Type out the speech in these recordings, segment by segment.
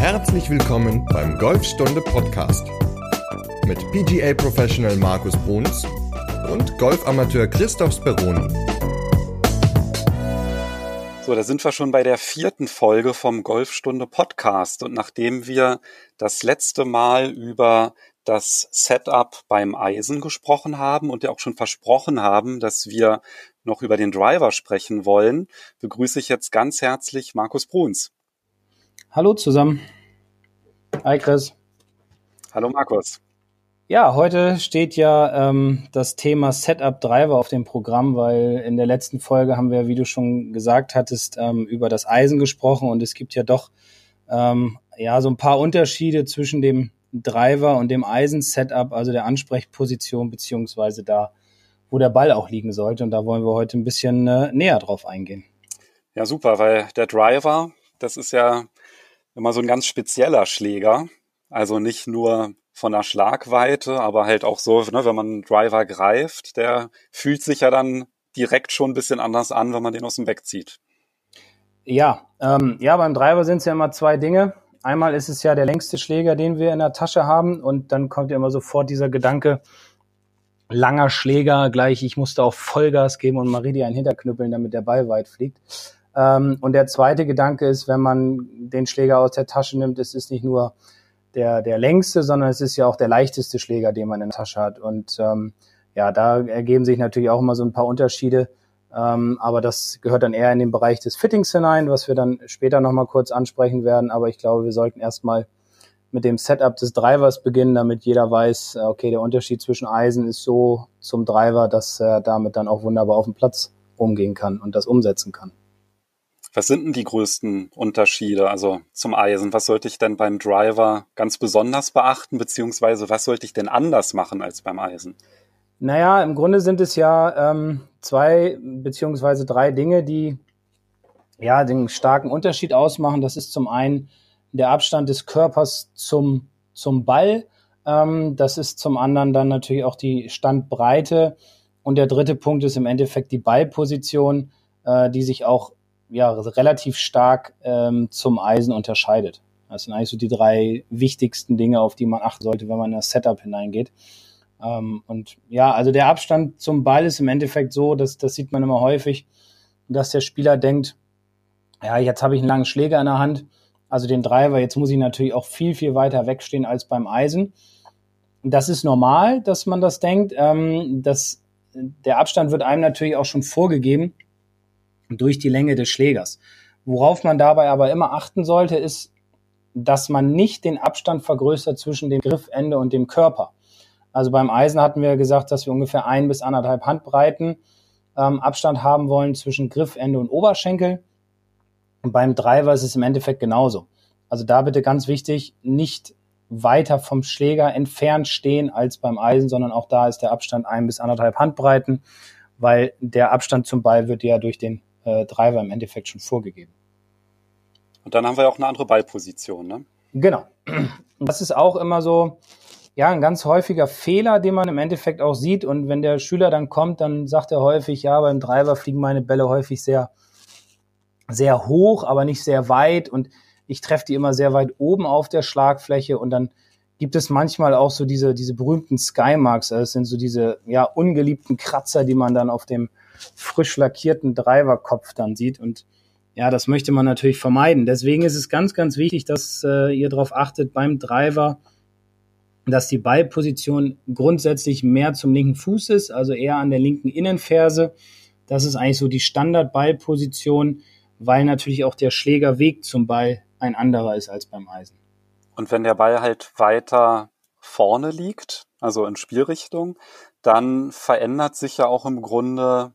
Herzlich willkommen beim Golfstunde Podcast mit PGA Professional Markus Bruns und Golfamateur Christoph Speroni. So, da sind wir schon bei der vierten Folge vom Golfstunde Podcast. Und nachdem wir das letzte Mal über das Setup beim Eisen gesprochen haben und ja auch schon versprochen haben, dass wir noch über den Driver sprechen wollen, begrüße ich jetzt ganz herzlich Markus Bruns. Hallo zusammen. Hi Chris. Hallo Markus. Ja, heute steht ja ähm, das Thema Setup Driver auf dem Programm, weil in der letzten Folge haben wir, wie du schon gesagt hattest, ähm, über das Eisen gesprochen und es gibt ja doch ähm, ja so ein paar Unterschiede zwischen dem Driver und dem Eisen-Setup, also der Ansprechposition beziehungsweise da, wo der Ball auch liegen sollte. Und da wollen wir heute ein bisschen äh, näher drauf eingehen. Ja, super, weil der Driver, das ist ja immer so ein ganz spezieller Schläger. Also nicht nur von der Schlagweite, aber halt auch so, ne, wenn man einen Driver greift, der fühlt sich ja dann direkt schon ein bisschen anders an, wenn man den aus dem Weg zieht. Ja, ähm, ja, beim Driver sind es ja immer zwei Dinge. Einmal ist es ja der längste Schläger, den wir in der Tasche haben, und dann kommt ja immer sofort dieser Gedanke, langer Schläger, gleich ich musste auch Vollgas geben und Maridi einen hinterknüppeln, damit der Ball weit fliegt. Ähm, und der zweite Gedanke ist, wenn man den Schläger aus der Tasche nimmt, es ist nicht nur der, der längste, sondern es ist ja auch der leichteste Schläger, den man in der Tasche hat. Und ähm, ja, da ergeben sich natürlich auch immer so ein paar Unterschiede. Ähm, aber das gehört dann eher in den Bereich des Fittings hinein, was wir dann später nochmal kurz ansprechen werden. Aber ich glaube, wir sollten erstmal mit dem Setup des Drivers beginnen, damit jeder weiß, okay, der Unterschied zwischen Eisen ist so zum Driver, dass er damit dann auch wunderbar auf dem Platz umgehen kann und das umsetzen kann. Was sind denn die größten Unterschiede, also zum Eisen? Was sollte ich denn beim Driver ganz besonders beachten, beziehungsweise was sollte ich denn anders machen als beim Eisen? Naja, im Grunde sind es ja ähm, zwei beziehungsweise drei Dinge, die ja den starken Unterschied ausmachen. Das ist zum einen der Abstand des Körpers zum, zum Ball. Ähm, das ist zum anderen dann natürlich auch die Standbreite. Und der dritte Punkt ist im Endeffekt die Ballposition, äh, die sich auch ja, relativ stark ähm, zum Eisen unterscheidet. Das sind eigentlich so die drei wichtigsten Dinge, auf die man achten sollte, wenn man in das Setup hineingeht. Ähm, und ja, also der Abstand zum Ball ist im Endeffekt so, dass das sieht man immer häufig, dass der Spieler denkt, ja, jetzt habe ich einen langen Schläger in der Hand, also den Driver, jetzt muss ich natürlich auch viel, viel weiter wegstehen als beim Eisen. Das ist normal, dass man das denkt. Ähm, das, der Abstand wird einem natürlich auch schon vorgegeben durch die Länge des Schlägers. Worauf man dabei aber immer achten sollte, ist, dass man nicht den Abstand vergrößert zwischen dem Griffende und dem Körper. Also beim Eisen hatten wir gesagt, dass wir ungefähr ein bis anderthalb Handbreiten ähm, Abstand haben wollen zwischen Griffende und Oberschenkel. Und beim Driver ist es im Endeffekt genauso. Also da bitte ganz wichtig, nicht weiter vom Schläger entfernt stehen als beim Eisen, sondern auch da ist der Abstand ein bis anderthalb Handbreiten, weil der Abstand zum Ball wird ja durch den äh, Driver im Endeffekt schon vorgegeben. Und dann haben wir auch eine andere Ballposition, ne? Genau. Das ist auch immer so, ja, ein ganz häufiger Fehler, den man im Endeffekt auch sieht. Und wenn der Schüler dann kommt, dann sagt er häufig, ja, beim Driver fliegen meine Bälle häufig sehr, sehr hoch, aber nicht sehr weit. Und ich treffe die immer sehr weit oben auf der Schlagfläche. Und dann gibt es manchmal auch so diese, diese berühmten Skymarks. Also das sind so diese, ja, ungeliebten Kratzer, die man dann auf dem, frisch lackierten Driverkopf dann sieht. Und ja, das möchte man natürlich vermeiden. Deswegen ist es ganz, ganz wichtig, dass äh, ihr darauf achtet beim Driver, dass die Ballposition grundsätzlich mehr zum linken Fuß ist, also eher an der linken Innenferse. Das ist eigentlich so die Standard-Ballposition, weil natürlich auch der Schlägerweg zum Ball ein anderer ist als beim Eisen. Und wenn der Ball halt weiter vorne liegt, also in Spielrichtung, dann verändert sich ja auch im Grunde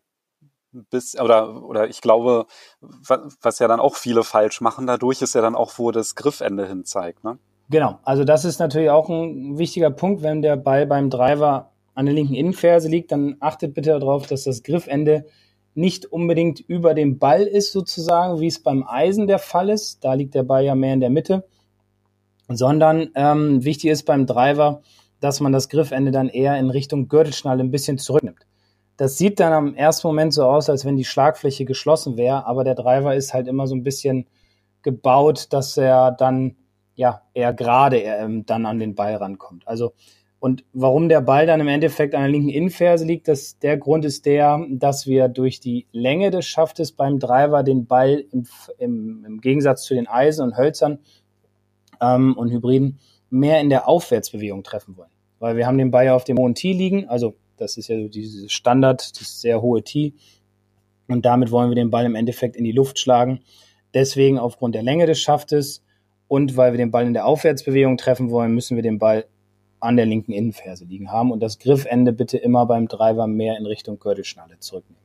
bis, oder, oder ich glaube, was ja dann auch viele falsch machen dadurch, ist ja dann auch, wo das Griffende hin zeigt, ne? Genau, also das ist natürlich auch ein wichtiger Punkt, wenn der Ball beim Driver an der linken Innenferse liegt, dann achtet bitte darauf, dass das Griffende nicht unbedingt über dem Ball ist sozusagen, wie es beim Eisen der Fall ist. Da liegt der Ball ja mehr in der Mitte, sondern ähm, wichtig ist beim Driver, dass man das Griffende dann eher in Richtung Gürtelschnalle ein bisschen zurücknimmt. Das sieht dann am ersten Moment so aus, als wenn die Schlagfläche geschlossen wäre, aber der Driver ist halt immer so ein bisschen gebaut, dass er dann ja eher gerade ähm, dann an den Ball rankommt. Also und warum der Ball dann im Endeffekt an der linken Innenferse liegt, das, der Grund ist der, dass wir durch die Länge des Schaftes beim Driver den Ball im, im, im Gegensatz zu den Eisen und Hölzern ähm, und Hybriden mehr in der Aufwärtsbewegung treffen wollen. Weil wir haben den Ball ja auf dem hohen Tee liegen, also das ist ja so dieses Standard, das sehr hohe Tee. Und damit wollen wir den Ball im Endeffekt in die Luft schlagen. Deswegen aufgrund der Länge des Schaftes und weil wir den Ball in der Aufwärtsbewegung treffen wollen, müssen wir den Ball an der linken Innenferse liegen haben und das Griffende bitte immer beim Driver mehr in Richtung Gürtelschnalle zurücknehmen.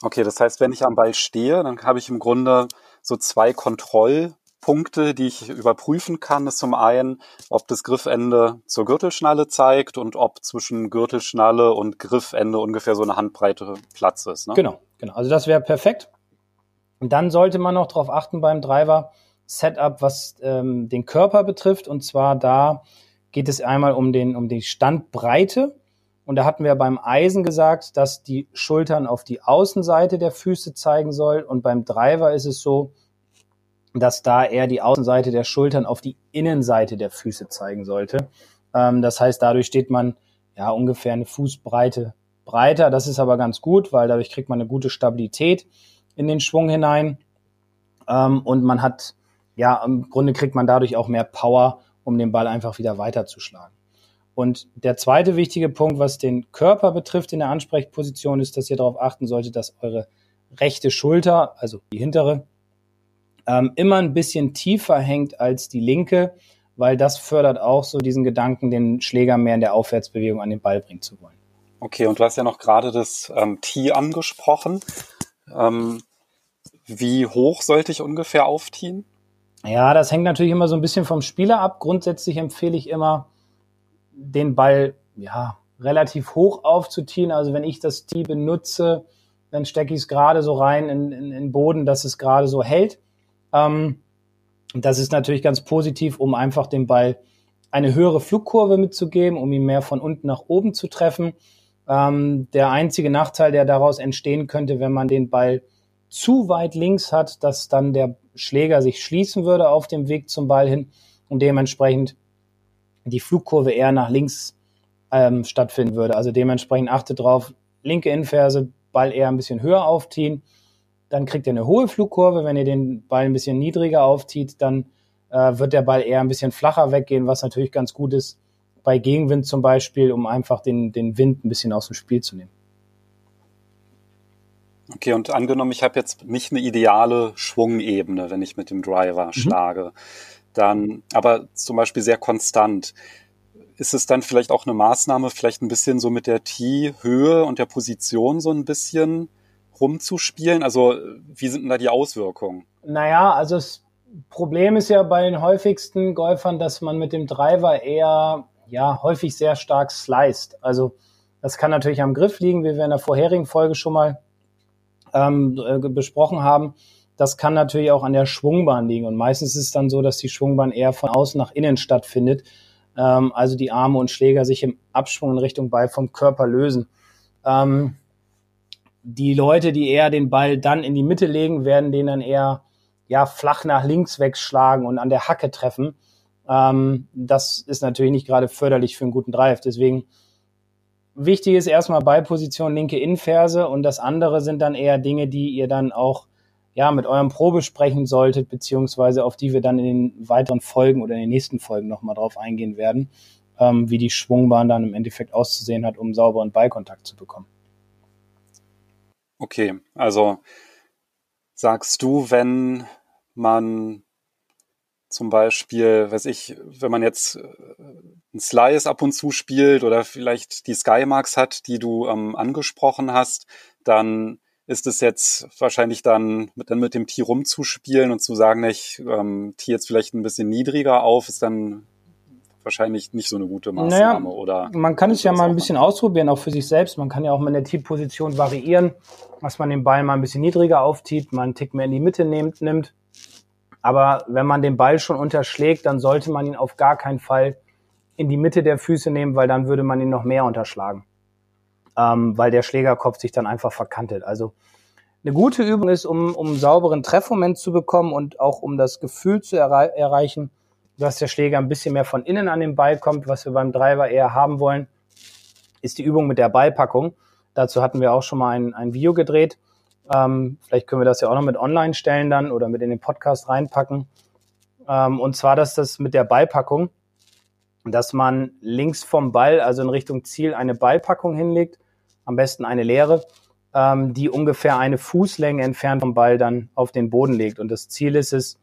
Okay, das heißt, wenn ich am Ball stehe, dann habe ich im Grunde so zwei Kontrollpunkte, die ich überprüfen kann. Ist zum einen, ob das Griffende zur Gürtelschnalle zeigt und ob zwischen Gürtelschnalle und Griffende ungefähr so eine Handbreite Platz ist. Ne? Genau, genau. Also das wäre perfekt. Und dann sollte man noch darauf achten beim Driver Setup, was ähm, den Körper betrifft. Und zwar da geht es einmal um, den, um die Standbreite. Und da hatten wir beim Eisen gesagt, dass die Schultern auf die Außenseite der Füße zeigen soll. Und beim Driver ist es so, dass da eher die Außenseite der Schultern auf die Innenseite der Füße zeigen sollte. Ähm, das heißt, dadurch steht man ja ungefähr eine Fußbreite breiter. Das ist aber ganz gut, weil dadurch kriegt man eine gute Stabilität in den Schwung hinein. Ähm, und man hat, ja, im Grunde kriegt man dadurch auch mehr Power um den Ball einfach wieder weiterzuschlagen. Und der zweite wichtige Punkt, was den Körper betrifft in der Ansprechposition, ist, dass ihr darauf achten solltet, dass eure rechte Schulter, also die hintere, ähm, immer ein bisschen tiefer hängt als die linke, weil das fördert auch so diesen Gedanken, den Schläger mehr in der Aufwärtsbewegung an den Ball bringen zu wollen. Okay, und du hast ja noch gerade das ähm, Tee angesprochen. Ähm, wie hoch sollte ich ungefähr aufziehen? Ja, das hängt natürlich immer so ein bisschen vom Spieler ab. Grundsätzlich empfehle ich immer, den Ball ja relativ hoch aufzuziehen. Also wenn ich das Tee benutze, dann stecke ich es gerade so rein in, in, in Boden, dass es gerade so hält. Ähm, das ist natürlich ganz positiv, um einfach dem Ball eine höhere Flugkurve mitzugeben, um ihn mehr von unten nach oben zu treffen. Ähm, der einzige Nachteil, der daraus entstehen könnte, wenn man den Ball zu weit links hat, dass dann der Schläger sich schließen würde auf dem Weg zum Ball hin und dementsprechend die Flugkurve eher nach links ähm, stattfinden würde. Also dementsprechend achtet drauf, linke Innenferse, Ball eher ein bisschen höher aufziehen. Dann kriegt ihr eine hohe Flugkurve. Wenn ihr den Ball ein bisschen niedriger aufzieht, dann äh, wird der Ball eher ein bisschen flacher weggehen, was natürlich ganz gut ist bei Gegenwind zum Beispiel, um einfach den, den Wind ein bisschen aus dem Spiel zu nehmen. Okay, und angenommen, ich habe jetzt nicht eine ideale Schwungebene, wenn ich mit dem Driver mhm. schlage, dann aber zum Beispiel sehr konstant. Ist es dann vielleicht auch eine Maßnahme, vielleicht ein bisschen so mit der Tee-Höhe und der Position so ein bisschen rumzuspielen? Also wie sind denn da die Auswirkungen? Naja, also das Problem ist ja bei den häufigsten Golfern, dass man mit dem Driver eher, ja, häufig sehr stark sliced. Also das kann natürlich am Griff liegen, wie wir in der vorherigen Folge schon mal ähm, äh, besprochen haben, das kann natürlich auch an der Schwungbahn liegen. Und meistens ist es dann so, dass die Schwungbahn eher von außen nach innen stattfindet. Ähm, also die Arme und Schläger sich im Abschwung in Richtung Ball vom Körper lösen. Ähm, die Leute, die eher den Ball dann in die Mitte legen, werden den dann eher ja, flach nach links wegschlagen und an der Hacke treffen. Ähm, das ist natürlich nicht gerade förderlich für einen guten Drive. Deswegen Wichtig ist erstmal Ballposition linke Innenferse und das andere sind dann eher Dinge, die ihr dann auch ja, mit eurem Pro besprechen solltet, beziehungsweise auf die wir dann in den weiteren Folgen oder in den nächsten Folgen nochmal drauf eingehen werden, ähm, wie die Schwungbahn dann im Endeffekt auszusehen hat, um sauberen Ballkontakt zu bekommen. Okay, also sagst du, wenn man zum Beispiel, weiß ich, wenn man jetzt äh, ein Slice ab und zu spielt oder vielleicht die Skymarks hat, die du ähm, angesprochen hast, dann ist es jetzt wahrscheinlich dann mit, dann mit dem Tee rumzuspielen und zu sagen, ich ähm, Tee jetzt vielleicht ein bisschen niedriger auf, ist dann wahrscheinlich nicht so eine gute Maßnahme, naja, oder? Man kann es ja mal ein bisschen ausprobieren, auch für sich selbst. Man kann ja auch mit der Tee-Position variieren, dass man den Ball mal ein bisschen niedriger aufzieht, mal einen Tick mehr in die Mitte nimmt, nimmt. Aber wenn man den Ball schon unterschlägt, dann sollte man ihn auf gar keinen Fall in die Mitte der Füße nehmen, weil dann würde man ihn noch mehr unterschlagen. Ähm, weil der Schlägerkopf sich dann einfach verkantet. Also eine gute Übung ist, um, um einen sauberen Treffmoment zu bekommen und auch um das Gefühl zu errei erreichen, dass der Schläger ein bisschen mehr von innen an den Ball kommt, was wir beim Driver eher haben wollen, ist die Übung mit der Ballpackung. Dazu hatten wir auch schon mal ein, ein Video gedreht. Ähm, vielleicht können wir das ja auch noch mit online stellen dann oder mit in den Podcast reinpacken. Ähm, und zwar, dass das mit der Ballpackung, dass man links vom Ball, also in Richtung Ziel, eine Ballpackung hinlegt, am besten eine leere, ähm, die ungefähr eine Fußlänge entfernt vom Ball dann auf den Boden legt. Und das Ziel ist es,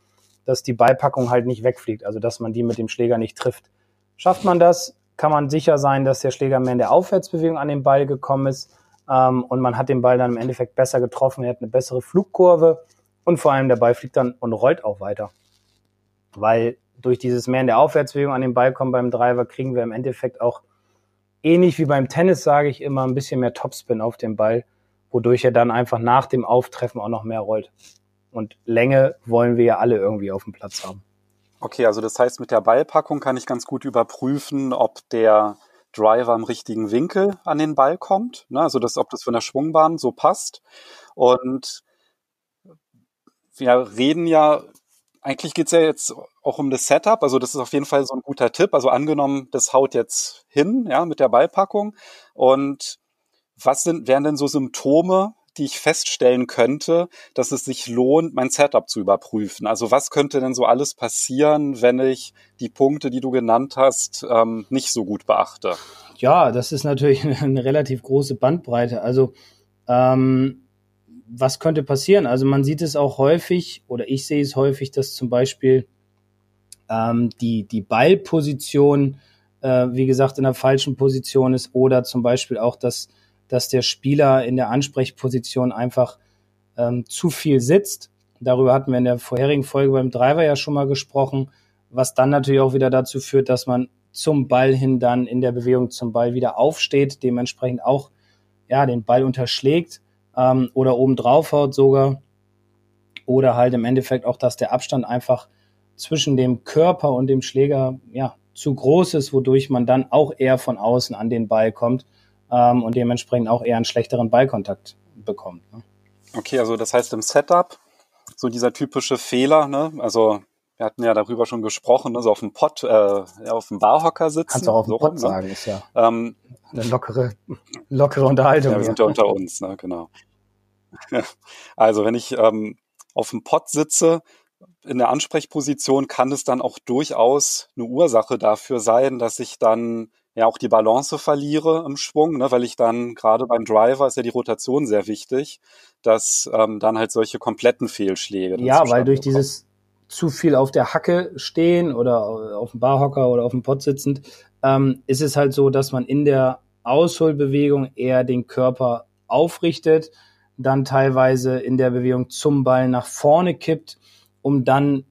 dass die Ballpackung halt nicht wegfliegt, also dass man die mit dem Schläger nicht trifft. Schafft man das, kann man sicher sein, dass der Schläger mehr in der Aufwärtsbewegung an den Ball gekommen ist ähm, und man hat den Ball dann im Endeffekt besser getroffen, er hat eine bessere Flugkurve und vor allem der Ball fliegt dann und rollt auch weiter. Weil durch dieses mehr in der Aufwärtsbewegung an den Ball kommen beim Driver kriegen wir im Endeffekt auch ähnlich wie beim Tennis, sage ich immer, ein bisschen mehr Topspin auf den Ball, wodurch er dann einfach nach dem Auftreffen auch noch mehr rollt. Und Länge wollen wir ja alle irgendwie auf dem Platz haben. Okay, also das heißt, mit der Ballpackung kann ich ganz gut überprüfen, ob der Driver im richtigen Winkel an den Ball kommt. Ne? Also das, ob das von der Schwungbahn so passt. Und wir reden ja, eigentlich geht's ja jetzt auch um das Setup. Also das ist auf jeden Fall so ein guter Tipp. Also angenommen, das haut jetzt hin, ja, mit der Ballpackung. Und was sind, wären denn so Symptome, die ich feststellen könnte, dass es sich lohnt, mein Setup zu überprüfen. Also was könnte denn so alles passieren, wenn ich die Punkte, die du genannt hast, ähm, nicht so gut beachte? Ja, das ist natürlich eine relativ große Bandbreite. Also ähm, was könnte passieren? Also man sieht es auch häufig, oder ich sehe es häufig, dass zum Beispiel ähm, die, die Ballposition, äh, wie gesagt, in der falschen Position ist, oder zum Beispiel auch, dass dass der Spieler in der Ansprechposition einfach ähm, zu viel sitzt. Darüber hatten wir in der vorherigen Folge beim Driver ja schon mal gesprochen, was dann natürlich auch wieder dazu führt, dass man zum Ball hin dann in der Bewegung zum Ball wieder aufsteht, dementsprechend auch ja den Ball unterschlägt ähm, oder oben drauf haut sogar oder halt im Endeffekt auch, dass der Abstand einfach zwischen dem Körper und dem Schläger ja zu groß ist, wodurch man dann auch eher von außen an den Ball kommt ähm, und dementsprechend auch eher einen schlechteren Ballkontakt bekommt. Ne? Okay, also das heißt im Setup, so dieser typische Fehler, ne? also wir hatten ja darüber schon gesprochen, also auf dem Pott, äh, auf dem Barhocker sitzen. Kannst du auch auf dem so, Pott ne? sagen, ist ja ähm, eine lockere, lockere Unterhaltung. Ja, wir sind ja unter uns, ne? genau. also wenn ich ähm, auf dem Pott sitze, in der Ansprechposition kann es dann auch durchaus eine Ursache dafür sein, dass ich dann ja auch die Balance verliere im Schwung, ne, weil ich dann gerade beim Driver ist ja die Rotation sehr wichtig, dass ähm, dann halt solche kompletten Fehlschläge. Ja, weil durch kommen. dieses zu viel auf der Hacke stehen oder auf dem Barhocker oder auf dem Pott sitzend, ähm, ist es halt so, dass man in der Ausholbewegung eher den Körper aufrichtet, dann teilweise in der Bewegung zum Ball nach vorne kippt, um dann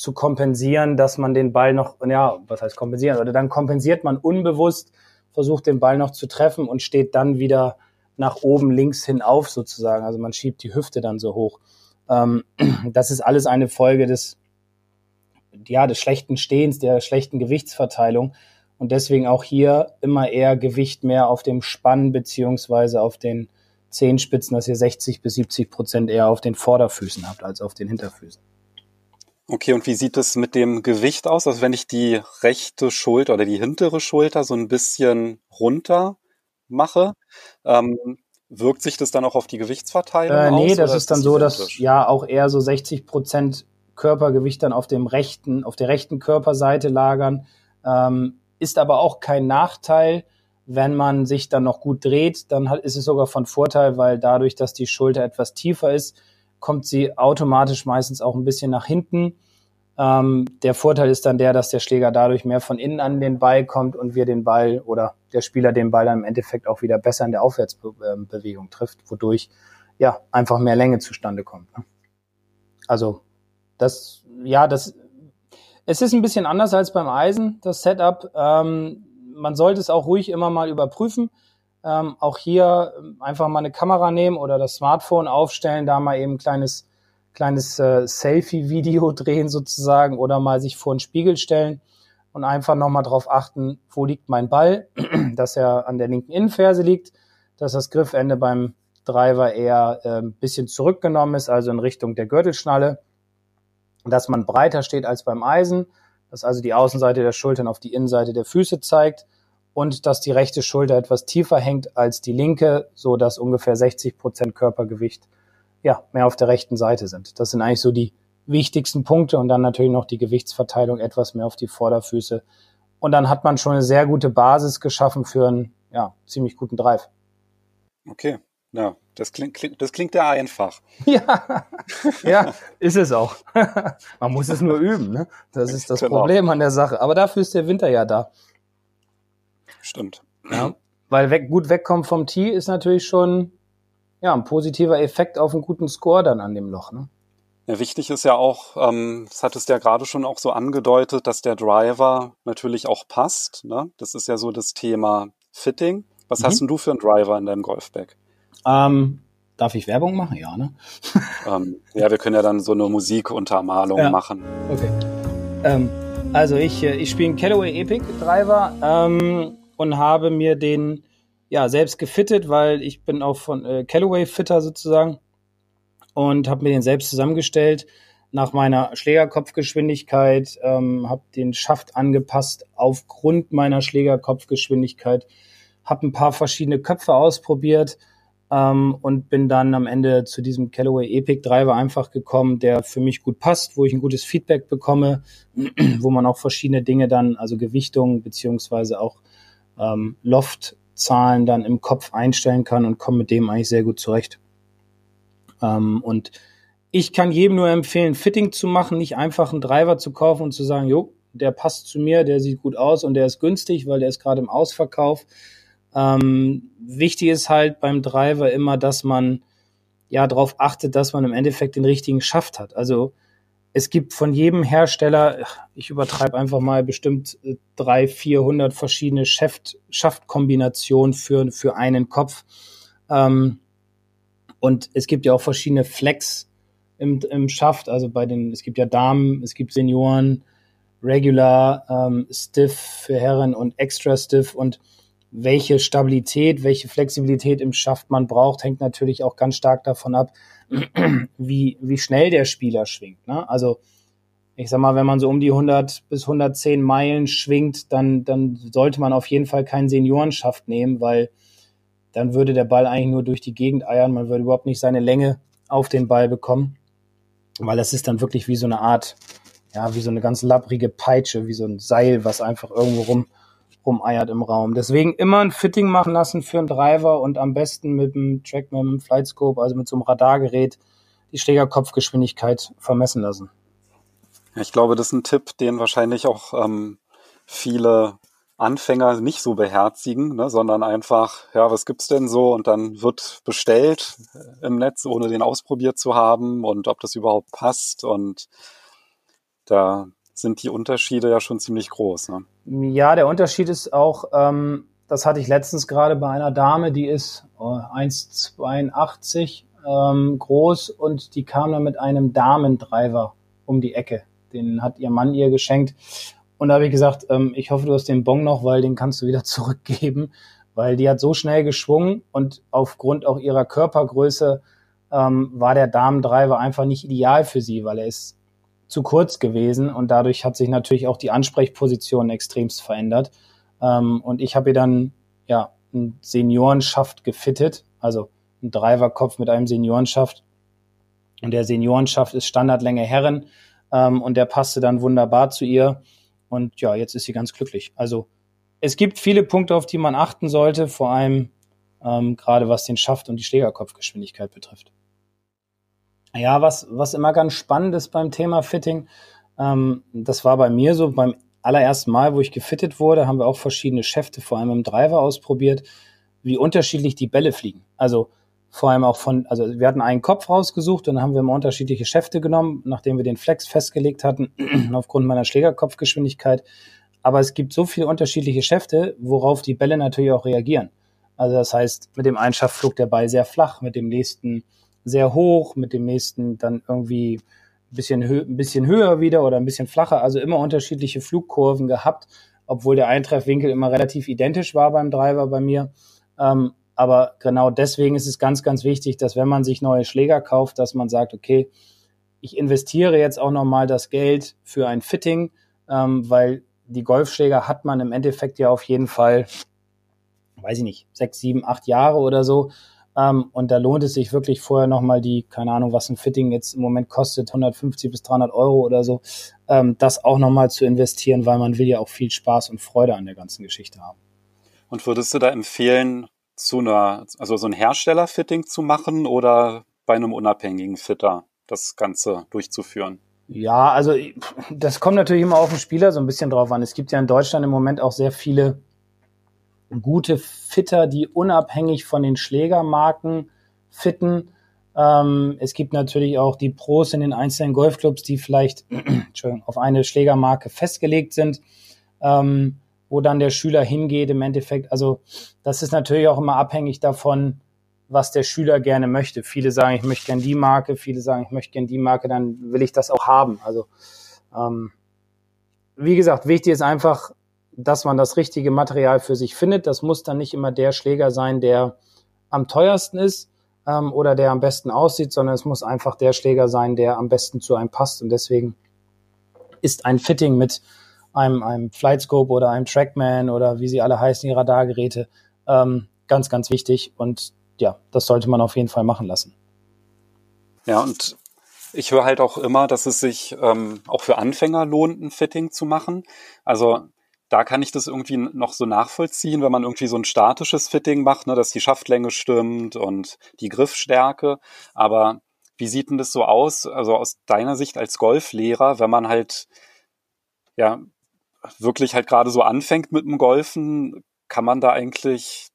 zu kompensieren, dass man den Ball noch, ja, was heißt kompensieren? Oder dann kompensiert man unbewusst, versucht den Ball noch zu treffen und steht dann wieder nach oben links hin auf sozusagen. Also man schiebt die Hüfte dann so hoch. Ähm, das ist alles eine Folge des, ja, des schlechten Stehens, der schlechten Gewichtsverteilung. Und deswegen auch hier immer eher Gewicht mehr auf dem Spann beziehungsweise auf den Zehenspitzen, dass ihr 60 bis 70 Prozent eher auf den Vorderfüßen habt als auf den Hinterfüßen. Okay, und wie sieht es mit dem Gewicht aus? Also wenn ich die rechte Schulter oder die hintere Schulter so ein bisschen runter mache, ähm, wirkt sich das dann auch auf die Gewichtsverteilung äh, nee, aus? Nee, das ist dann so, dass ja auch eher so 60 Prozent Körpergewicht dann auf dem rechten, auf der rechten Körperseite lagern. Ähm, ist aber auch kein Nachteil, wenn man sich dann noch gut dreht, dann ist es sogar von Vorteil, weil dadurch, dass die Schulter etwas tiefer ist, kommt sie automatisch meistens auch ein bisschen nach hinten. Ähm, der Vorteil ist dann der, dass der Schläger dadurch mehr von innen an den Ball kommt und wir den Ball oder der Spieler den Ball dann im Endeffekt auch wieder besser in der Aufwärtsbewegung trifft, wodurch ja einfach mehr Länge zustande kommt. Ne? Also das, ja, das, es ist ein bisschen anders als beim Eisen, das Setup. Ähm, man sollte es auch ruhig immer mal überprüfen. Ähm, auch hier ähm, einfach mal eine Kamera nehmen oder das Smartphone aufstellen, da mal eben ein kleines, kleines äh, Selfie-Video drehen sozusagen oder mal sich vor den Spiegel stellen und einfach nochmal drauf achten, wo liegt mein Ball, dass er an der linken Innenferse liegt, dass das Griffende beim Driver eher äh, ein bisschen zurückgenommen ist, also in Richtung der Gürtelschnalle, dass man breiter steht als beim Eisen, dass also die Außenseite der Schultern auf die Innenseite der Füße zeigt und dass die rechte Schulter etwas tiefer hängt als die linke, so dass ungefähr 60 Prozent Körpergewicht ja mehr auf der rechten Seite sind. Das sind eigentlich so die wichtigsten Punkte und dann natürlich noch die Gewichtsverteilung etwas mehr auf die Vorderfüße. Und dann hat man schon eine sehr gute Basis geschaffen für einen ja, ziemlich guten Drive. Okay, ja, das klingt, das klingt ja einfach. Ja, ja, ist es auch. Man muss es nur üben, ne? Das ist das genau. Problem an der Sache. Aber dafür ist der Winter ja da. Stimmt. Ja, weil weg, gut wegkommen vom Tee ist natürlich schon ja, ein positiver Effekt auf einen guten Score dann an dem Loch. Ne? Ja, wichtig ist ja auch, ähm, das hattest du ja gerade schon auch so angedeutet, dass der Driver natürlich auch passt. Ne? Das ist ja so das Thema Fitting. Was mhm. hast denn du für einen Driver in deinem Golfbag? Ähm, darf ich Werbung machen? Ja, ne? ähm, ja, wir können ja dann so eine Musikuntermalung ja. machen. Okay. Ähm, also ich, äh, ich spiele einen Callaway Epic Driver ähm, und habe mir den ja selbst gefittet, weil ich bin auch von äh, Callaway Fitter sozusagen und habe mir den selbst zusammengestellt. Nach meiner Schlägerkopfgeschwindigkeit, ähm, habe den Schaft angepasst aufgrund meiner Schlägerkopfgeschwindigkeit, habe ein paar verschiedene Köpfe ausprobiert ähm, und bin dann am Ende zu diesem Callaway Epic Driver einfach gekommen, der für mich gut passt, wo ich ein gutes Feedback bekomme, wo man auch verschiedene Dinge dann, also Gewichtung beziehungsweise auch ähm, Loftzahlen dann im Kopf einstellen kann und komme mit dem eigentlich sehr gut zurecht. Ähm, und ich kann jedem nur empfehlen, Fitting zu machen, nicht einfach einen Driver zu kaufen und zu sagen, jo, der passt zu mir, der sieht gut aus und der ist günstig, weil der ist gerade im Ausverkauf. Ähm, wichtig ist halt beim Driver immer, dass man ja darauf achtet, dass man im Endeffekt den richtigen Schaft hat. Also es gibt von jedem Hersteller, ich übertreibe einfach mal bestimmt äh, drei, vierhundert verschiedene Schaft, Schaftkombinationen für, für einen Kopf. Ähm, und es gibt ja auch verschiedene Flex im, im Schaft. Also bei den, es gibt ja Damen, es gibt Senioren, Regular, ähm, Stiff für Herren und Extra Stiff. Und welche Stabilität, welche Flexibilität im Schaft man braucht, hängt natürlich auch ganz stark davon ab, wie, wie schnell der Spieler schwingt. Ne? Also ich sag mal, wenn man so um die 100 bis 110 Meilen schwingt, dann, dann sollte man auf jeden Fall keinen Seniorenschaft nehmen, weil dann würde der Ball eigentlich nur durch die Gegend eiern. Man würde überhaupt nicht seine Länge auf den Ball bekommen, weil das ist dann wirklich wie so eine Art, ja, wie so eine ganz lapprige Peitsche, wie so ein Seil, was einfach irgendwo rum rumeiert im Raum. Deswegen immer ein Fitting machen lassen für einen Driver und am besten mit dem Track, mit dem Flightscope, also mit so einem Radargerät, die Schlägerkopfgeschwindigkeit vermessen lassen. Ich glaube, das ist ein Tipp, den wahrscheinlich auch ähm, viele Anfänger nicht so beherzigen, ne, sondern einfach, ja, was gibt's denn so? Und dann wird bestellt im Netz, ohne den ausprobiert zu haben und ob das überhaupt passt. Und da sind die Unterschiede ja schon ziemlich groß. Ne? Ja, der Unterschied ist auch, ähm, das hatte ich letztens gerade bei einer Dame, die ist oh, 1,82 ähm, groß und die kam dann mit einem Damendriver um die Ecke. Den hat ihr Mann ihr geschenkt. Und da habe ich gesagt, ähm, ich hoffe, du hast den Bon noch, weil den kannst du wieder zurückgeben, weil die hat so schnell geschwungen und aufgrund auch ihrer Körpergröße ähm, war der Damendriver einfach nicht ideal für sie, weil er ist zu kurz gewesen und dadurch hat sich natürlich auch die Ansprechposition extremst verändert. Ähm, und ich habe ihr dann ja einen Seniorenschaft gefittet, also einen Driverkopf mit einem Seniorenschaft. Und der Seniorenschaft ist Standardlänge Herren ähm, und der passte dann wunderbar zu ihr. Und ja, jetzt ist sie ganz glücklich. Also es gibt viele Punkte, auf die man achten sollte, vor allem ähm, gerade was den Schaft und die Schlägerkopfgeschwindigkeit betrifft. Ja, was, was immer ganz spannend ist beim Thema Fitting, ähm, das war bei mir so, beim allerersten Mal, wo ich gefittet wurde, haben wir auch verschiedene Schäfte, vor allem im Driver ausprobiert, wie unterschiedlich die Bälle fliegen. Also vor allem auch von, also wir hatten einen Kopf rausgesucht und dann haben wir immer unterschiedliche Schäfte genommen, nachdem wir den Flex festgelegt hatten, aufgrund meiner Schlägerkopfgeschwindigkeit. Aber es gibt so viele unterschiedliche Schäfte, worauf die Bälle natürlich auch reagieren. Also das heißt, mit dem einen Schaft flog der Ball sehr flach, mit dem nächsten sehr hoch, mit dem nächsten dann irgendwie ein bisschen, hö ein bisschen höher wieder oder ein bisschen flacher. Also immer unterschiedliche Flugkurven gehabt, obwohl der Eintreffwinkel immer relativ identisch war beim Driver bei mir. Ähm, aber genau deswegen ist es ganz, ganz wichtig, dass wenn man sich neue Schläger kauft, dass man sagt, okay, ich investiere jetzt auch nochmal das Geld für ein Fitting, ähm, weil die Golfschläger hat man im Endeffekt ja auf jeden Fall, weiß ich nicht, sechs, sieben, acht Jahre oder so. Ähm, und da lohnt es sich wirklich vorher nochmal die, keine Ahnung, was ein Fitting jetzt im Moment kostet, 150 bis 300 Euro oder so, ähm, das auch nochmal zu investieren, weil man will ja auch viel Spaß und Freude an der ganzen Geschichte haben. Und würdest du da empfehlen, zu einer, also so ein Herstellerfitting zu machen oder bei einem unabhängigen Fitter das Ganze durchzuführen? Ja, also das kommt natürlich immer auf den Spieler so ein bisschen drauf an. Es gibt ja in Deutschland im Moment auch sehr viele gute Fitter, die unabhängig von den Schlägermarken fitten. Ähm, es gibt natürlich auch die Pros in den einzelnen Golfclubs, die vielleicht auf eine Schlägermarke festgelegt sind, ähm, wo dann der Schüler hingeht im Endeffekt. Also das ist natürlich auch immer abhängig davon, was der Schüler gerne möchte. Viele sagen, ich möchte gern die Marke, viele sagen, ich möchte gern die Marke, dann will ich das auch haben. Also ähm, wie gesagt, wichtig ist einfach, dass man das richtige Material für sich findet. Das muss dann nicht immer der Schläger sein, der am teuersten ist ähm, oder der am besten aussieht, sondern es muss einfach der Schläger sein, der am besten zu einem passt. Und deswegen ist ein Fitting mit einem, einem Flightscope oder einem Trackman oder wie sie alle heißen, die Radargeräte, ähm, ganz, ganz wichtig. Und ja, das sollte man auf jeden Fall machen lassen. Ja, und ich höre halt auch immer, dass es sich ähm, auch für Anfänger lohnt, ein Fitting zu machen. Also da kann ich das irgendwie noch so nachvollziehen, wenn man irgendwie so ein statisches Fitting macht, ne, dass die Schaftlänge stimmt und die Griffstärke. Aber wie sieht denn das so aus, also aus deiner Sicht als Golflehrer, wenn man halt ja wirklich halt gerade so anfängt mit dem Golfen, kann man da eigentlich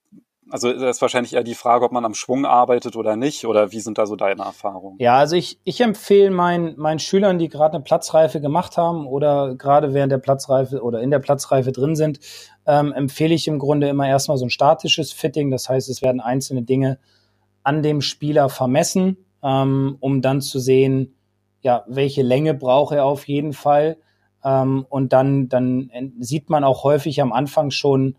also das ist wahrscheinlich eher die Frage, ob man am Schwung arbeitet oder nicht, oder wie sind da so deine Erfahrungen? Ja, also ich, ich empfehle meinen, meinen Schülern, die gerade eine Platzreife gemacht haben oder gerade während der Platzreife oder in der Platzreife drin sind, ähm, empfehle ich im Grunde immer erstmal so ein statisches Fitting. Das heißt, es werden einzelne Dinge an dem Spieler vermessen, ähm, um dann zu sehen, ja, welche Länge braucht er auf jeden Fall. Ähm, und dann, dann sieht man auch häufig am Anfang schon,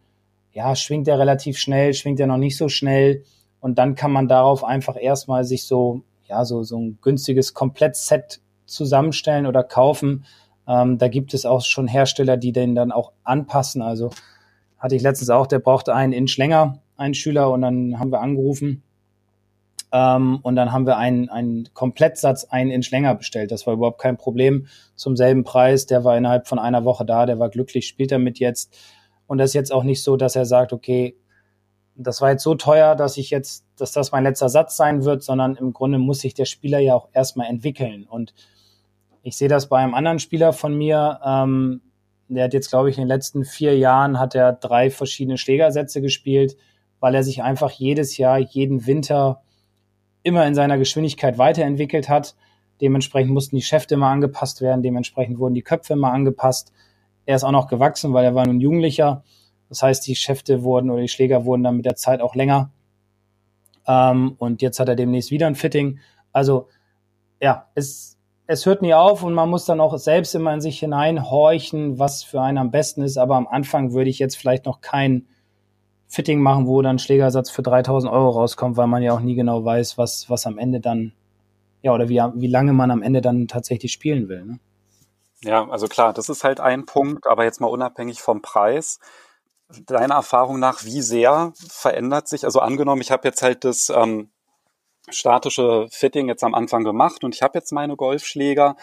ja, schwingt er relativ schnell, schwingt er noch nicht so schnell. Und dann kann man darauf einfach erstmal sich so, ja, so, so ein günstiges Komplettset zusammenstellen oder kaufen. Ähm, da gibt es auch schon Hersteller, die den dann auch anpassen. Also hatte ich letztens auch, der brauchte einen Inch länger, einen Schüler, und dann haben wir angerufen. Ähm, und dann haben wir einen, einen Komplettsatz einen Inch länger bestellt. Das war überhaupt kein Problem. Zum selben Preis. Der war innerhalb von einer Woche da, der war glücklich, spielt damit jetzt. Und das ist jetzt auch nicht so, dass er sagt, okay, das war jetzt so teuer, dass ich jetzt, dass das mein letzter Satz sein wird, sondern im Grunde muss sich der Spieler ja auch erstmal entwickeln. Und ich sehe das bei einem anderen Spieler von mir, ähm, der hat jetzt, glaube ich, in den letzten vier Jahren hat er drei verschiedene Schlägersätze gespielt, weil er sich einfach jedes Jahr, jeden Winter immer in seiner Geschwindigkeit weiterentwickelt hat. Dementsprechend mussten die Schäfte immer angepasst werden, dementsprechend wurden die Köpfe immer angepasst. Er ist auch noch gewachsen, weil er war nun Jugendlicher. Das heißt, die Schäfte wurden oder die Schläger wurden dann mit der Zeit auch länger. Ähm, und jetzt hat er demnächst wieder ein Fitting. Also ja, es, es hört nie auf und man muss dann auch selbst immer in sich hineinhorchen, was für einen am besten ist. Aber am Anfang würde ich jetzt vielleicht noch kein Fitting machen, wo dann Schlägersatz für 3000 Euro rauskommt, weil man ja auch nie genau weiß, was, was am Ende dann, ja, oder wie, wie lange man am Ende dann tatsächlich spielen will. Ne? Ja, also klar, das ist halt ein Punkt, aber jetzt mal unabhängig vom Preis. Deiner Erfahrung nach, wie sehr verändert sich, also angenommen, ich habe jetzt halt das ähm, statische Fitting jetzt am Anfang gemacht und ich habe jetzt meine Golfschläger.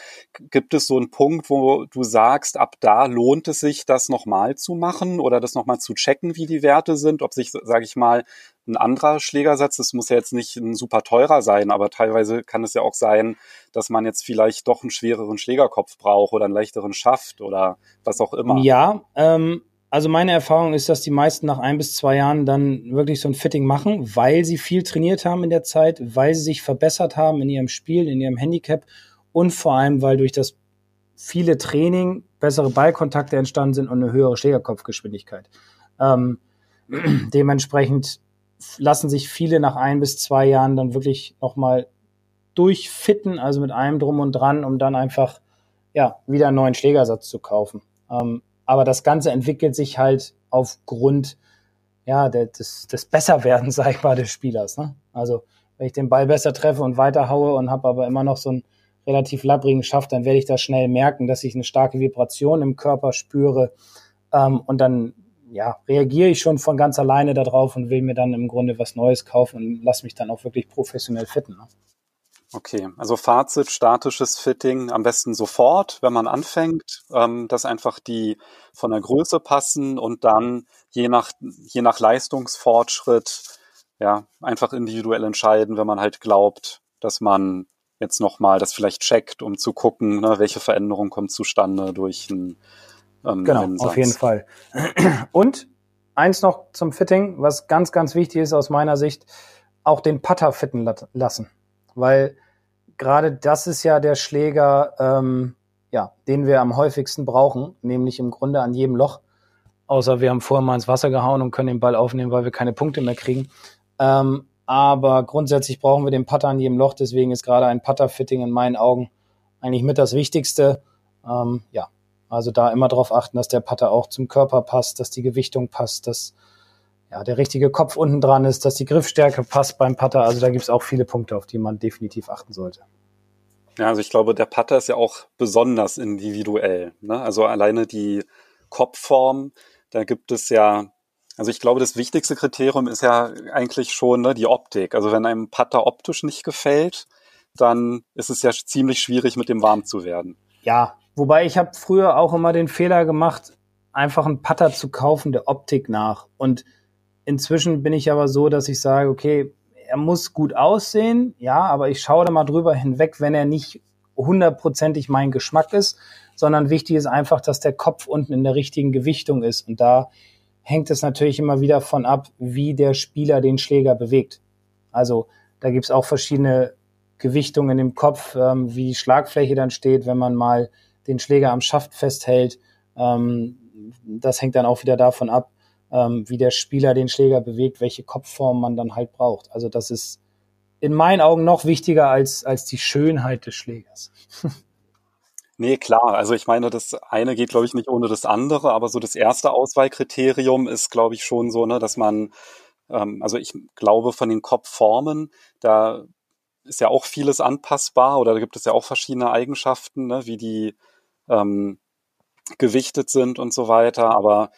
Gibt es so einen Punkt, wo du sagst, ab da lohnt es sich, das nochmal zu machen oder das nochmal zu checken, wie die Werte sind, ob sich, sage ich mal, ein anderer Schlägersatz, das muss ja jetzt nicht ein super teurer sein, aber teilweise kann es ja auch sein, dass man jetzt vielleicht doch einen schwereren Schlägerkopf braucht oder einen leichteren Schaft oder was auch immer. Ja, ähm, also meine Erfahrung ist, dass die meisten nach ein bis zwei Jahren dann wirklich so ein Fitting machen, weil sie viel trainiert haben in der Zeit, weil sie sich verbessert haben in ihrem Spiel, in ihrem Handicap und vor allem, weil durch das viele Training bessere Ballkontakte entstanden sind und eine höhere Schlägerkopfgeschwindigkeit. Ähm, dementsprechend lassen sich viele nach ein bis zwei Jahren dann wirklich nochmal durchfitten, also mit allem drum und dran, um dann einfach ja wieder einen neuen Schlägersatz zu kaufen. Ähm, aber das Ganze entwickelt sich halt aufgrund ja, des, des Besserwerdens, sag ich mal, des Spielers. Ne? Also wenn ich den Ball besser treffe und weiterhaue und habe aber immer noch so einen relativ labbrigen Schaft, dann werde ich das schnell merken, dass ich eine starke Vibration im Körper spüre. Ähm, und dann ja, reagiere ich schon von ganz alleine darauf und will mir dann im Grunde was Neues kaufen und lass mich dann auch wirklich professionell fitten. Ne? Okay, also Fazit, statisches Fitting am besten sofort, wenn man anfängt, ähm, dass einfach die von der Größe passen und dann je nach, je nach Leistungsfortschritt ja, einfach individuell entscheiden, wenn man halt glaubt, dass man jetzt nochmal das vielleicht checkt, um zu gucken, ne, welche Veränderung kommt zustande durch ein ähm, Genau, Rennsatz. auf jeden Fall. Und eins noch zum Fitting, was ganz, ganz wichtig ist aus meiner Sicht, auch den Putter fitten lassen. Weil gerade das ist ja der Schläger, ähm, ja, den wir am häufigsten brauchen, nämlich im Grunde an jedem Loch. Außer wir haben vorher mal ins Wasser gehauen und können den Ball aufnehmen, weil wir keine Punkte mehr kriegen. Ähm, aber grundsätzlich brauchen wir den Putter an jedem Loch. Deswegen ist gerade ein Putter-Fitting in meinen Augen eigentlich mit das Wichtigste. Ähm, ja, also da immer darauf achten, dass der Putter auch zum Körper passt, dass die Gewichtung passt, dass ja, der richtige Kopf unten dran ist, dass die Griffstärke passt beim Putter. Also da gibt es auch viele Punkte, auf die man definitiv achten sollte. Ja, also ich glaube, der Putter ist ja auch besonders individuell. Ne? Also alleine die Kopfform, da gibt es ja also ich glaube, das wichtigste Kriterium ist ja eigentlich schon ne, die Optik. Also wenn einem Putter optisch nicht gefällt, dann ist es ja ziemlich schwierig, mit dem warm zu werden. Ja, wobei ich habe früher auch immer den Fehler gemacht, einfach einen Putter zu kaufen der Optik nach. Und inzwischen bin ich aber so, dass ich sage, okay, er muss gut aussehen, ja, aber ich schaue da mal drüber hinweg, wenn er nicht hundertprozentig mein Geschmack ist, sondern wichtig ist einfach, dass der Kopf unten in der richtigen Gewichtung ist. Und da hängt es natürlich immer wieder von ab, wie der Spieler den Schläger bewegt. Also da gibt's auch verschiedene Gewichtungen im Kopf, ähm, wie die Schlagfläche dann steht, wenn man mal den Schläger am Schaft festhält. Ähm, das hängt dann auch wieder davon ab, ähm, wie der Spieler den Schläger bewegt, welche Kopfform man dann halt braucht. Also das ist in meinen Augen noch wichtiger als, als die Schönheit des Schlägers. Nee, klar. Also ich meine, das eine geht, glaube ich, nicht ohne das andere, aber so das erste Auswahlkriterium ist, glaube ich, schon so, ne, dass man, ähm, also ich glaube von den Kopfformen, da ist ja auch vieles anpassbar oder da gibt es ja auch verschiedene Eigenschaften, ne, wie die ähm, gewichtet sind und so weiter. Aber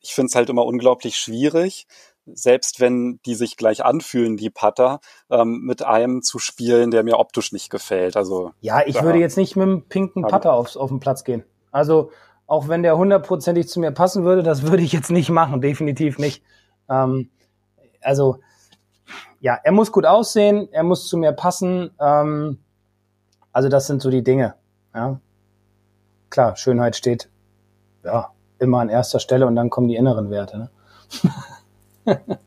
ich finde es halt immer unglaublich schwierig, selbst wenn die sich gleich anfühlen, die Putter, ähm, mit einem zu spielen, der mir optisch nicht gefällt. Also ja, ich würde jetzt nicht mit einem pinken Putter aufs, auf den Platz gehen. Also auch wenn der hundertprozentig zu mir passen würde, das würde ich jetzt nicht machen, definitiv nicht. Ähm, also ja, er muss gut aussehen, er muss zu mir passen. Ähm, also das sind so die Dinge. Ja. Klar, Schönheit steht ja immer an erster Stelle und dann kommen die inneren Werte. Ne?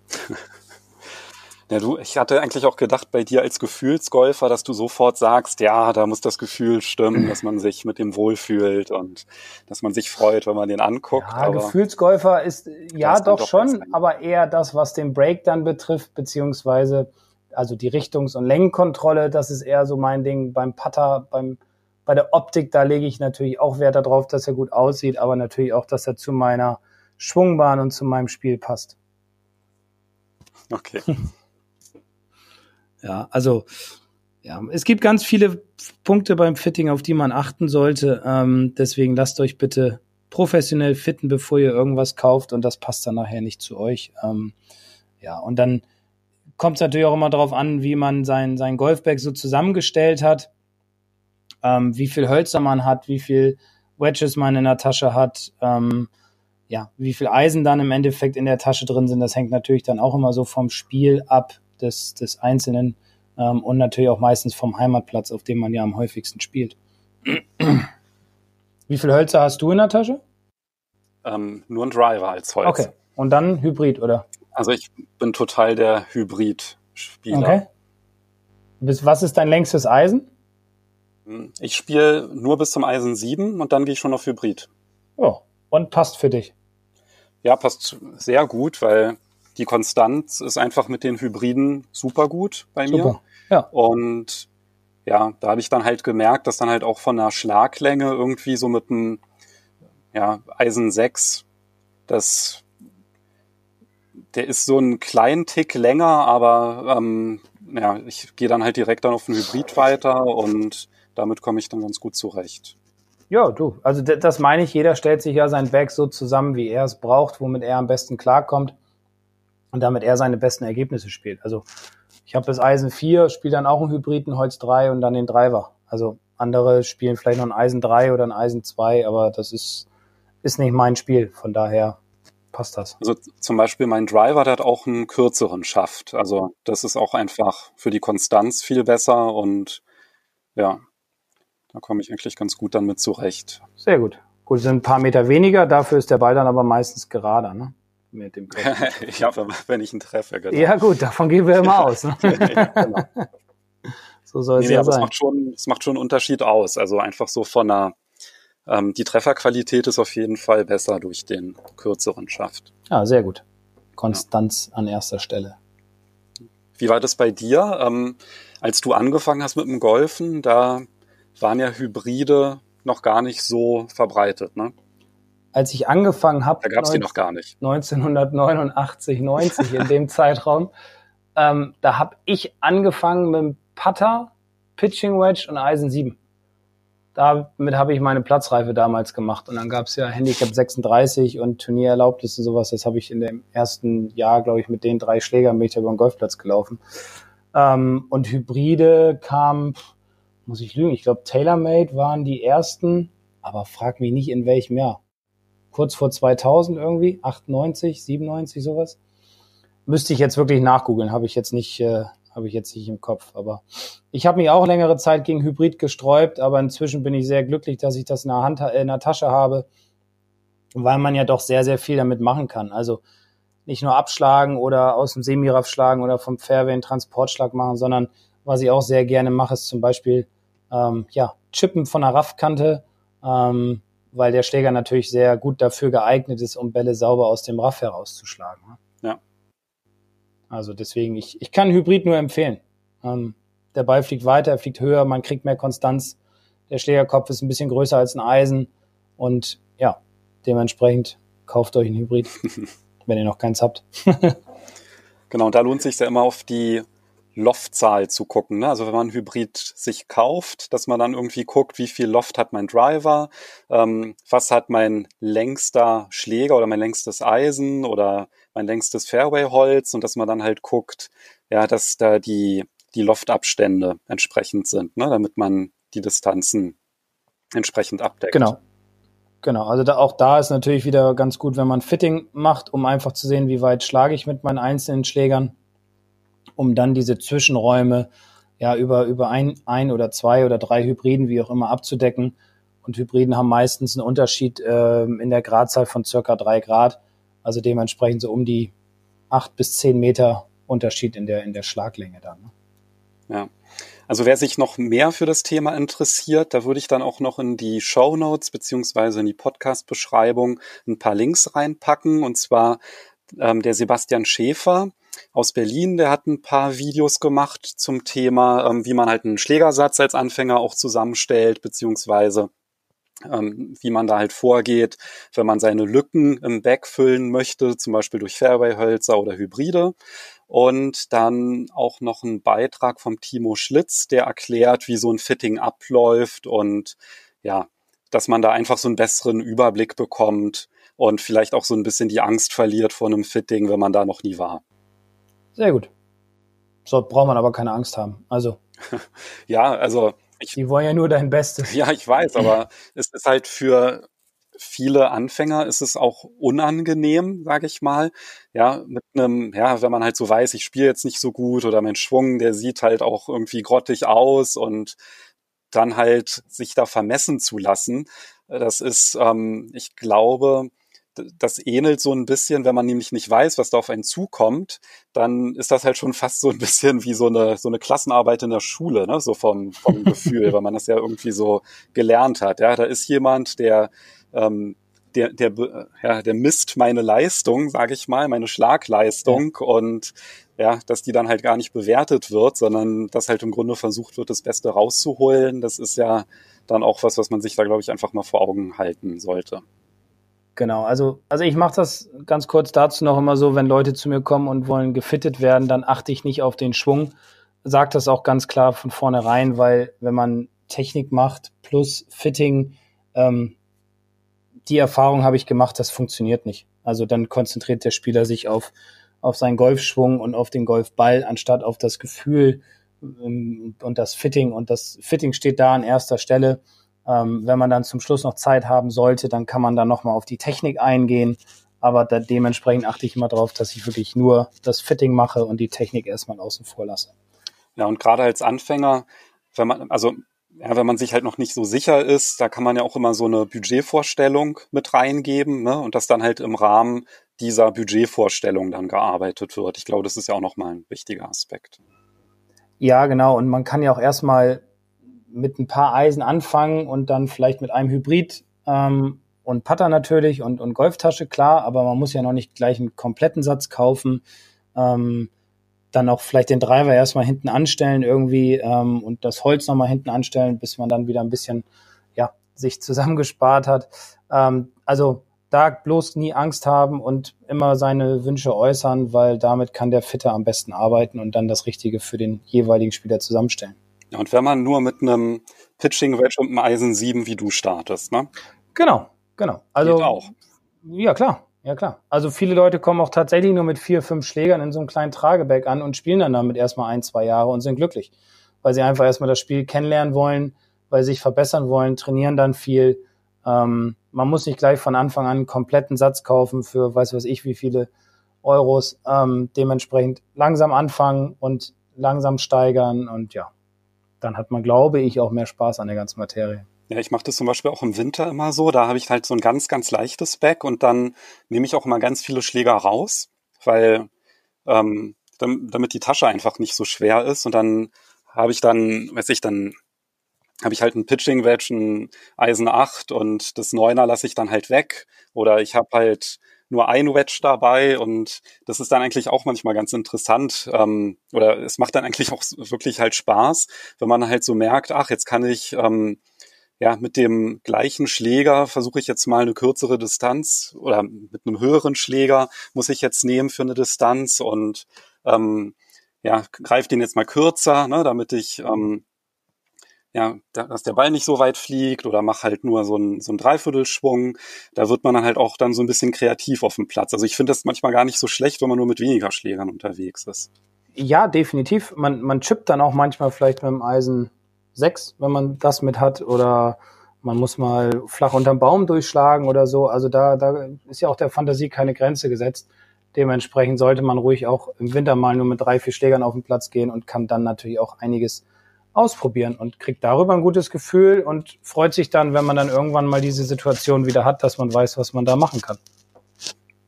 Ja, du, ich hatte eigentlich auch gedacht bei dir als Gefühlsgolfer, dass du sofort sagst, ja, da muss das Gefühl stimmen, dass man sich mit dem wohlfühlt und dass man sich freut, wenn man den anguckt. Ja, Gefühlsgolfer ist ja doch, doch schon, aber eher das, was den Break dann betrifft, beziehungsweise also die Richtungs- und Längenkontrolle, das ist eher so mein Ding. Beim Putter, beim bei der Optik, da lege ich natürlich auch Wert darauf, dass er gut aussieht, aber natürlich auch, dass er zu meiner Schwungbahn und zu meinem Spiel passt. Okay. Ja, also ja, es gibt ganz viele Punkte beim Fitting, auf die man achten sollte. Ähm, deswegen lasst euch bitte professionell fitten, bevor ihr irgendwas kauft und das passt dann nachher nicht zu euch. Ähm, ja, und dann kommt es natürlich auch immer darauf an, wie man sein, sein Golfbag so zusammengestellt hat, ähm, wie viel Hölzer man hat, wie viel Wedges man in der Tasche hat. Ähm, ja, wie viel Eisen dann im Endeffekt in der Tasche drin sind, das hängt natürlich dann auch immer so vom Spiel ab des, des Einzelnen ähm, und natürlich auch meistens vom Heimatplatz, auf dem man ja am häufigsten spielt. wie viel Hölzer hast du in der Tasche? Ähm, nur ein Driver als Holz. Okay. Und dann Hybrid, oder? Also ich bin total der Hybrid-Spieler. Okay. Bis, was ist dein längstes Eisen? Ich spiele nur bis zum Eisen 7 und dann gehe ich schon auf Hybrid. Oh, und passt für dich. Ja, passt sehr gut, weil die Konstanz ist einfach mit den Hybriden super gut bei super. mir. Ja. Und ja, da habe ich dann halt gemerkt, dass dann halt auch von der Schlaglänge irgendwie so mit einem ja, Eisen 6, das der ist so einen kleinen Tick länger, aber ähm, ja, ich gehe dann halt direkt dann auf den Hybrid weiter und damit komme ich dann ganz gut zurecht. Ja, du, also das meine ich, jeder stellt sich ja sein Bag so zusammen, wie er es braucht, womit er am besten klarkommt und damit er seine besten Ergebnisse spielt. Also ich habe das Eisen 4, spiele dann auch einen Hybriden Holz 3 und dann den Driver. Also andere spielen vielleicht noch ein Eisen 3 oder ein Eisen 2, aber das ist, ist nicht mein Spiel. Von daher passt das. Also zum Beispiel mein Driver, der hat auch einen kürzeren Schaft. Also das ist auch einfach für die Konstanz viel besser und ja, da komme ich eigentlich ganz gut dann mit zurecht. Sehr gut. Gut, sind ein paar Meter weniger, dafür ist der Ball dann aber meistens gerader, ne? Mit dem ja, wenn ich ihn treffe, genau. Ja, gut, davon gehen wir immer aus. Ne? ja, genau. So soll es nee, ja sein. Es macht, schon, es macht schon einen Unterschied aus. Also einfach so von einer, ähm, die Trefferqualität ist auf jeden Fall besser durch den kürzeren Schaft. Ja, sehr gut. Konstanz ja. an erster Stelle. Wie war das bei dir? Ähm, als du angefangen hast mit dem Golfen, da waren ja Hybride noch gar nicht so verbreitet, ne? Als ich angefangen habe, da gab's die noch gar nicht. 1989, 90 in dem Zeitraum, ähm, da habe ich angefangen mit dem Putter, Pitching Wedge und Eisen 7. Damit habe ich meine Platzreife damals gemacht. Und dann gab es ja Handicap 36 und Turniererlaubnis und sowas. Das habe ich in dem ersten Jahr, glaube ich, mit den drei Schlägern bin ich da über den Golfplatz gelaufen. Ähm, und Hybride kam, muss ich lügen, ich glaube TaylorMade waren die ersten, aber frag mich nicht in welchem Jahr. Kurz vor 2000 irgendwie, 98, 97, sowas. Müsste ich jetzt wirklich nachgoogeln, habe ich jetzt nicht, äh, habe ich jetzt nicht im Kopf. Aber ich habe mich auch längere Zeit gegen Hybrid gesträubt, aber inzwischen bin ich sehr glücklich, dass ich das in der, Hand, äh, in der Tasche habe, weil man ja doch sehr, sehr viel damit machen kann. Also nicht nur abschlagen oder aus dem Semiraff schlagen oder vom Fairway einen Transportschlag machen, sondern was ich auch sehr gerne mache, ist zum Beispiel ähm, ja, Chippen von der Raffkante, ähm, weil der Schläger natürlich sehr gut dafür geeignet ist, um Bälle sauber aus dem Raff herauszuschlagen. Ne? Also deswegen, ich, ich kann Hybrid nur empfehlen. Ähm, der Ball fliegt weiter, er fliegt höher, man kriegt mehr Konstanz. Der Schlägerkopf ist ein bisschen größer als ein Eisen. Und ja, dementsprechend kauft euch ein Hybrid, wenn ihr noch keins habt. genau, da lohnt sich ja immer auf die Loftzahl zu gucken. Ne? Also wenn man Hybrid sich kauft, dass man dann irgendwie guckt, wie viel Loft hat mein Driver, ähm, was hat mein längster Schläger oder mein längstes Eisen oder mein längstes Fairway-Holz und dass man dann halt guckt, ja, dass da die, die Loftabstände entsprechend sind, ne? damit man die Distanzen entsprechend abdeckt. Genau. Genau, also da, auch da ist natürlich wieder ganz gut, wenn man Fitting macht, um einfach zu sehen, wie weit schlage ich mit meinen einzelnen Schlägern um dann diese Zwischenräume ja über, über ein, ein oder zwei oder drei Hybriden, wie auch immer, abzudecken. Und Hybriden haben meistens einen Unterschied äh, in der Gradzahl von circa drei Grad, also dementsprechend so um die acht bis zehn Meter Unterschied in der, in der Schlaglänge dann. Ne? Ja. Also wer sich noch mehr für das Thema interessiert, da würde ich dann auch noch in die Show Notes beziehungsweise in die Podcast-Beschreibung ein paar Links reinpacken. Und zwar ähm, der Sebastian Schäfer, aus Berlin, der hat ein paar Videos gemacht zum Thema, ähm, wie man halt einen Schlägersatz als Anfänger auch zusammenstellt, beziehungsweise ähm, wie man da halt vorgeht, wenn man seine Lücken im Back füllen möchte, zum Beispiel durch Fairway-Hölzer oder Hybride. Und dann auch noch ein Beitrag vom Timo Schlitz, der erklärt, wie so ein Fitting abläuft und ja, dass man da einfach so einen besseren Überblick bekommt und vielleicht auch so ein bisschen die Angst verliert vor einem Fitting, wenn man da noch nie war. Sehr gut. So braucht man aber keine Angst haben. Also. ja, also. Ich, die wollen ja nur dein Bestes. Ja, ich weiß, aber es ist halt für viele Anfänger ist es auch unangenehm, sage ich mal. Ja, mit einem, ja, wenn man halt so weiß, ich spiele jetzt nicht so gut oder mein Schwung, der sieht halt auch irgendwie grottig aus und dann halt sich da vermessen zu lassen, das ist, ähm, ich glaube, das ähnelt so ein bisschen, wenn man nämlich nicht weiß, was da auf einen zukommt, dann ist das halt schon fast so ein bisschen wie so eine, so eine Klassenarbeit in der Schule, ne? so vom, vom Gefühl, weil man das ja irgendwie so gelernt hat. Ja, da ist jemand, der, ähm, der, der, ja, der misst meine Leistung, sage ich mal, meine Schlagleistung ja. und ja, dass die dann halt gar nicht bewertet wird, sondern dass halt im Grunde versucht wird, das Beste rauszuholen. Das ist ja dann auch was, was man sich da, glaube ich, einfach mal vor Augen halten sollte. Genau, also, also ich mache das ganz kurz dazu noch immer so, wenn Leute zu mir kommen und wollen gefittet werden, dann achte ich nicht auf den Schwung, sage das auch ganz klar von vornherein, weil wenn man Technik macht plus Fitting, ähm, die Erfahrung habe ich gemacht, das funktioniert nicht. Also dann konzentriert der Spieler sich auf, auf seinen Golfschwung und auf den Golfball, anstatt auf das Gefühl ähm, und das Fitting. Und das Fitting steht da an erster Stelle. Ähm, wenn man dann zum Schluss noch Zeit haben sollte, dann kann man dann nochmal auf die Technik eingehen. Aber da, dementsprechend achte ich immer darauf, dass ich wirklich nur das Fitting mache und die Technik erstmal außen vor lasse. Ja, und gerade als Anfänger, wenn man, also ja, wenn man sich halt noch nicht so sicher ist, da kann man ja auch immer so eine Budgetvorstellung mit reingeben, ne? Und dass dann halt im Rahmen dieser Budgetvorstellung dann gearbeitet wird. Ich glaube, das ist ja auch nochmal ein wichtiger Aspekt. Ja, genau. Und man kann ja auch erstmal mit ein paar Eisen anfangen und dann vielleicht mit einem Hybrid ähm, und Putter natürlich und, und Golftasche, klar, aber man muss ja noch nicht gleich einen kompletten Satz kaufen. Ähm, dann auch vielleicht den Driver erstmal hinten anstellen irgendwie ähm, und das Holz nochmal hinten anstellen, bis man dann wieder ein bisschen ja, sich zusammengespart hat. Ähm, also da bloß nie Angst haben und immer seine Wünsche äußern, weil damit kann der Fitter am besten arbeiten und dann das Richtige für den jeweiligen Spieler zusammenstellen. Und wenn man nur mit einem Pitching Wedge und einem Eisen 7 wie du startest, ne? Genau, genau. Also Geht auch. Ja, klar. Ja, klar. Also viele Leute kommen auch tatsächlich nur mit vier, fünf Schlägern in so einem kleinen Tragebag an und spielen dann damit erstmal ein, zwei Jahre und sind glücklich. Weil sie einfach erstmal das Spiel kennenlernen wollen, weil sie sich verbessern wollen, trainieren dann viel. Ähm, man muss nicht gleich von Anfang an einen kompletten Satz kaufen für weiß was ich wie viele Euros. Ähm, dementsprechend langsam anfangen und langsam steigern und ja, dann hat man, glaube ich, auch mehr Spaß an der ganzen Materie. Ja, ich mache das zum Beispiel auch im Winter immer so. Da habe ich halt so ein ganz, ganz leichtes Bag und dann nehme ich auch immer ganz viele Schläger raus, weil ähm, damit die Tasche einfach nicht so schwer ist. Und dann habe ich dann, weiß ich, dann habe ich halt ein Pitching Wedge, ein Eisen 8 und das Neuner lasse ich dann halt weg. Oder ich habe halt nur ein Wedge dabei und das ist dann eigentlich auch manchmal ganz interessant. Ähm, oder es macht dann eigentlich auch wirklich halt Spaß, wenn man halt so merkt, ach, jetzt kann ich ähm, ja, mit dem gleichen Schläger versuche ich jetzt mal eine kürzere Distanz oder mit einem höheren Schläger muss ich jetzt nehmen für eine Distanz und ähm, ja, greife den jetzt mal kürzer, ne, damit ich ähm, ja, dass der Ball nicht so weit fliegt oder mach halt nur so einen so einen Dreiviertelschwung. Da wird man dann halt auch dann so ein bisschen kreativ auf dem Platz. Also ich finde das manchmal gar nicht so schlecht, wenn man nur mit weniger Schlägern unterwegs ist. Ja, definitiv. Man, man chippt dann auch manchmal vielleicht mit dem Eisen sechs, wenn man das mit hat, oder man muss mal flach unterm Baum durchschlagen oder so. Also da, da ist ja auch der Fantasie keine Grenze gesetzt. Dementsprechend sollte man ruhig auch im Winter mal nur mit drei, vier Schlägern auf den Platz gehen und kann dann natürlich auch einiges ausprobieren und kriegt darüber ein gutes Gefühl und freut sich dann, wenn man dann irgendwann mal diese Situation wieder hat, dass man weiß, was man da machen kann.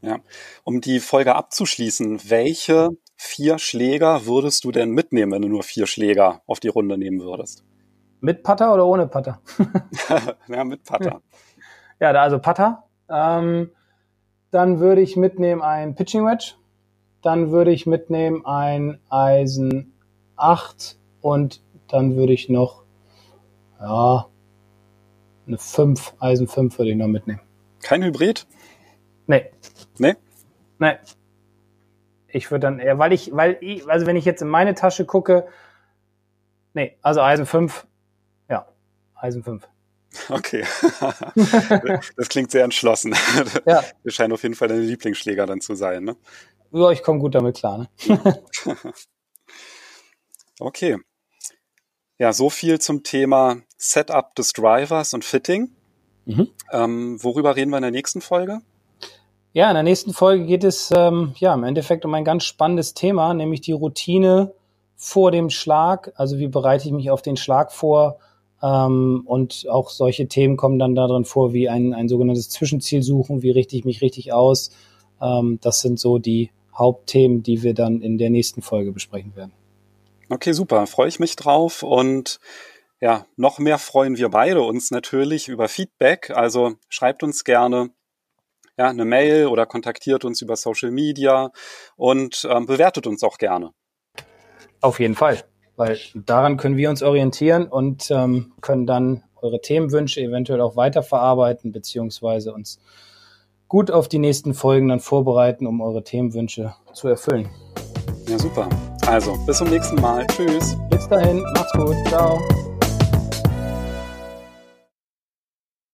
Ja, um die Folge abzuschließen, welche vier Schläger würdest du denn mitnehmen, wenn du nur vier Schläger auf die Runde nehmen würdest? Mit Putter oder ohne Putter? ja, mit Putter. Ja, da also Putter. Ähm, dann würde ich mitnehmen ein Pitching Wedge. Dann würde ich mitnehmen ein Eisen 8 und dann würde ich noch, ja, eine 5, Eisen 5 würde ich noch mitnehmen. Kein Hybrid? Nee. Nee? Nee. Ich würde dann eher, weil ich, weil ich, also wenn ich jetzt in meine Tasche gucke, nee, also Eisen 5 Eisen 5. Okay. das klingt sehr entschlossen. Ja. Das scheint auf jeden Fall dein Lieblingsschläger dann zu sein, ne? Ja, ich komme gut damit klar, ne? okay. Ja, so viel zum Thema Setup des Drivers und Fitting. Mhm. Ähm, worüber reden wir in der nächsten Folge? Ja, in der nächsten Folge geht es ähm, ja im Endeffekt um ein ganz spannendes Thema, nämlich die Routine vor dem Schlag. Also wie bereite ich mich auf den Schlag vor? Ähm, und auch solche Themen kommen dann darin vor, wie ein, ein sogenanntes Zwischenziel suchen, wie richte ich mich richtig aus. Ähm, das sind so die Hauptthemen, die wir dann in der nächsten Folge besprechen werden. Okay, super. Freue ich mich drauf und ja, noch mehr freuen wir beide uns natürlich über Feedback. Also schreibt uns gerne ja, eine Mail oder kontaktiert uns über Social Media und ähm, bewertet uns auch gerne. Auf jeden Fall weil daran können wir uns orientieren und ähm, können dann eure Themenwünsche eventuell auch weiterverarbeiten, beziehungsweise uns gut auf die nächsten Folgen dann vorbereiten, um eure Themenwünsche zu erfüllen. Ja, super. Also, bis zum nächsten Mal. Tschüss. Bis dahin, macht's gut. Ciao.